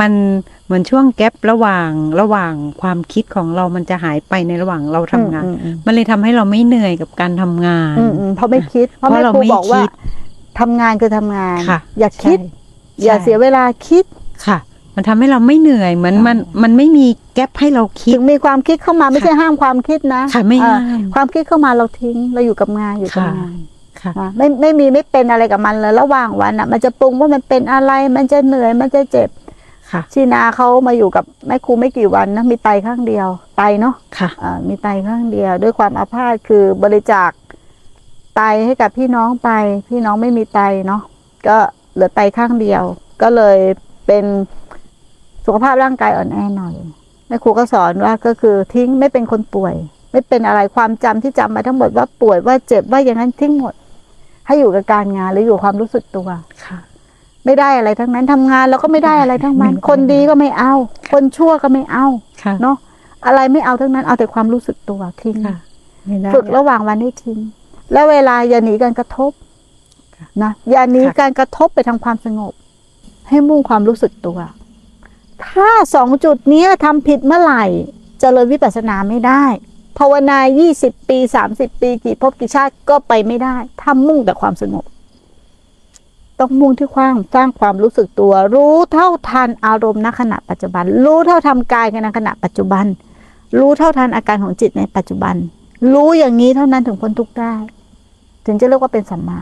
มันเหมือนช่วงแกลระหว่างระหว่างความคิดของเรามันจะหายไปในระหว่างเราทำงานอืมอืมมันเลยทำให้เราไม่เหนื่อยกับการทำงานอืมอืมเพราะไม่คิด เพราะเพราะแม่เราครูไม่บอกว่าคิดทำงานคือทำงานค่ะอย่าคิดใช่อย่าใช่เสียเวลาคิดค่ะ มันทำให้เราไม่เหนื่อยเหมือนมันมันไม่มีแกลให้เราคิถึดงมีความคิดเข้ามาไม่ใช่ห้ามความคิดนะค่ะไม่เออห้ามความคิดเข้ามาเราทิ้งเราอยู่กับงานอยู่กับค่ะงานค่ะนะไม่ไม่มีไม่เป็นอะไรกับมันเลยระหว่างวันอะ มันจะปรุงว่ามันเป็นอะไร มันจะเหนื่อยมันจะเจ็บ ค่ะ ชีนาเขามาอยู่กับแม่ครูไม่กี่วันนะมีไตข้างเดียว ไตเนาะค่ะอ่ามีไตข้างเดียว ด้วยความอาพาธคือบริจาคไตให้กับพี่น้องไป พี่น้องไม่มีไตเนาะก็เหลือไตข้างเดียว ก็เลยเป็นสุขภาพร่างกายอ่อนแอหน่อยแม่ครูก็สอนว่าก็คือทิ้งไม่เป็นคนป่วย ไม่เป็นอะไรความจำที่จำมาทั้งหมดว่าป่วยว่าเจ็บว่าอย่างนั้นทิ้งหมด ให้อยู่กับการงานหรืออยู่กับความรู้สึกตัวค่ะ ไม่ได้อะไรทั้งนั้นทำงานแล้วก็ไม่ได้อะไรทั้งนั้นไม่ได้คนดีก็ไม่เอา คนชั่วก็ไม่เอาค่ะเนาะอะไรไม่เอาทั้งนั้นเอาแต่ความรู้สึกตัวทิ้งค่ะไม่ได้ฝึกระหว่างวันให้ทิ้งแล้วเวลาอย่าหนีการกระทบค่ะนะอย่าหนีค่ะการกระทบไปทางความสงบ ให้มุ่งความรู้สึกตัว ถ้าสองจุดเนี้ยทำผิดเมื่อไหร่เจริญวิปัสสนาไม่ได้ภาวนา 20 ปี 30 ปี กี่ภพกี่ชาติก็ไปไม่ได้ ถ้ามุ่งแต่ความสงบ ต้องมุ่งที่ความสร้างความรู้สึกตัว รู้เท่าทันอารมณ์ณขณะปัจจุบัน รู้เท่าทำกายในขณะปัจจุบัน รู้เท่าทันอาการของจิตในปัจจุบัน รู้อย่างนี้เท่านั้นถึงพ้นทุกข์ได้ ถึงจะเรียกว่าเป็นสัมมา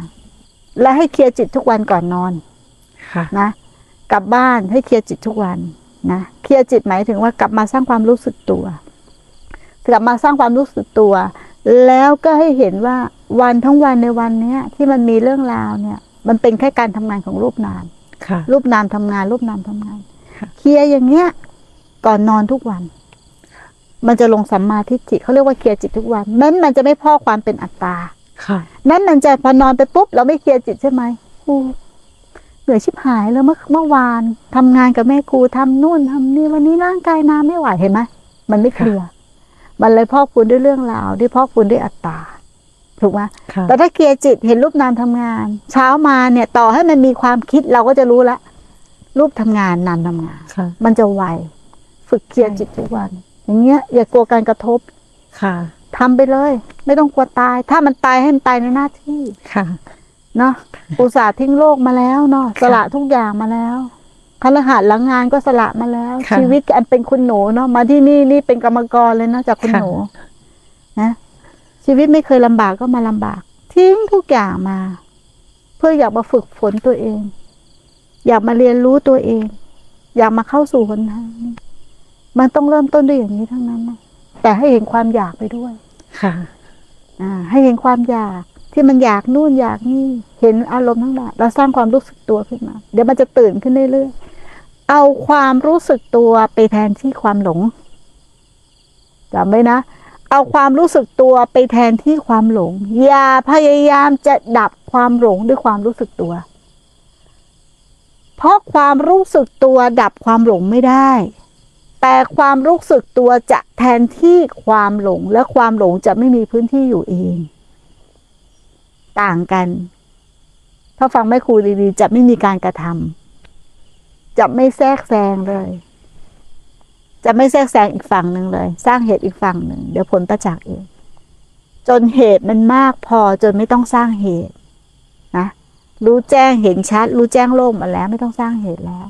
และให้เคลียร์จิตทุกวันก่อนนอนค่ะนะกลับบ้านให้เคลียร์จิตทุกวันนะเคลียร์จิตหมายถึงว่ากลับมาสร้างความรู้สึกตัวกลับมาสร้างความรู้สึกตัว แล้วก็ให้เห็นว่าวันทั้งวันในวันเนี้ย ที่มันมีเรื่องราวเนี่ย มันเป็นแค่การทำงานของรูปนามค่ะรูปนามทำงาน รูปนามทำงานค่ะเคลียร์อย่างเงี้ย ก่อนนอนทุกวัน มันจะลงสัมมาทิฏฐิเขาเรียกว่าเคลียร์จิตทุกวันนั้นมันจะไม่พอกความเป็นอัตตาค่ะนั้นมันจะพอนอนไปปุ๊บ เราไม่เคลียร์จิตใช่ไหมอู้เหนื่อยชิบหายแล้วเมื่อเมื่อวานทำงานกับแม่ครูทำนู่นทำนี่วันนี้ร่างกายน้ำไม่ไหวเห็นไหมมันไม่เคลียร์มันเลยพอกพูนด้วยเรื่องราวที่พอกพูนด้วยอัตตา ถูกไหมค่ะแต่ถ้าเคลียร์จิตเห็นรูปนามทำงาน เช้ามาเนี่ยต่อให้มันมีความคิดเราก็จะรู้ละ รูปทำงานนามทำงานค่ะมันจะไวฝึกเคลียร์จิตทุกวัน อย่างเงี้ย อย่ากลัวการกระทบค่ะทำไปเลย ไม่ต้องกลัวตาย ถ้ามันตายให้มันตายในหน้าที่ค่ะเนาะอุตส่าห์ทิ้งโลกมาแล้วเนาะสละทุกอย่างมาแล้วคฤหัสถ์หลังงานก็สละมาแล้วค่ะชีวิตอันเป็นคุณหนูเนาะมาที่นี่นี่เป็นกรรมกรเลยนะจากคุณค่ะหนูนะ ชีวิตไม่เคยลำบากก็มาลำบาก ทิ้งทุกอย่างมา เพื่ออยากมาฝึกฝนตัวเอง อยากมาเรียนรู้ตัวเอง อยากมาเข้าสู่หนทางนี้มันต้องเริ่มต้นด้วยอย่างนี้ทั้งนั้นนะแต่ให้เห็นความอยากไปด้วย ค่ะ อ่า ให้เห็นความอยากที่มันอยากนู่นอยากนี่ เห็นอารมณ์ทั้งหลายเราสร้างความรู้สึกตัวขึ้นมา เดี๋ยวมันจะตื่นขึ้นเรื่อยๆเอาความรู้สึกตัวไปแทนที่ความหลงจำไว้นะ เอาความรู้สึกตัวไปแทนที่ความหลง อย่าพยายามจะดับความหลงด้วยความรู้สึกตัว เพราะความรู้สึกตัวดับความหลงไม่ได้ แต่ความรู้สึกตัวจะแทนที่ความหลงและความหลงจะไม่มีพื้นที่อยู่เอง ต่างกัน ถ้าฟังแม่ครูดีๆ จะไม่มีการกระทำจะไม่แทรกแซงเลย จะไม่แทรกแซงอีกฝั่งหนึ่งเลย สร้างเหตุอีกฝั่งหนึ่งเดี๋ยวผลประจักษ์เอง จนเหตุมันมากพอจนไม่ต้องสร้างเหตุนะรู้แจ้งเห็นชัด รู้แจ้งโลกมาแล้ว ไม่ต้องสร้างเหตุแล้ว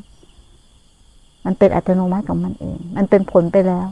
มันเป็นอัตโนมัติของมันเอง มันเป็นผลไปแล้ว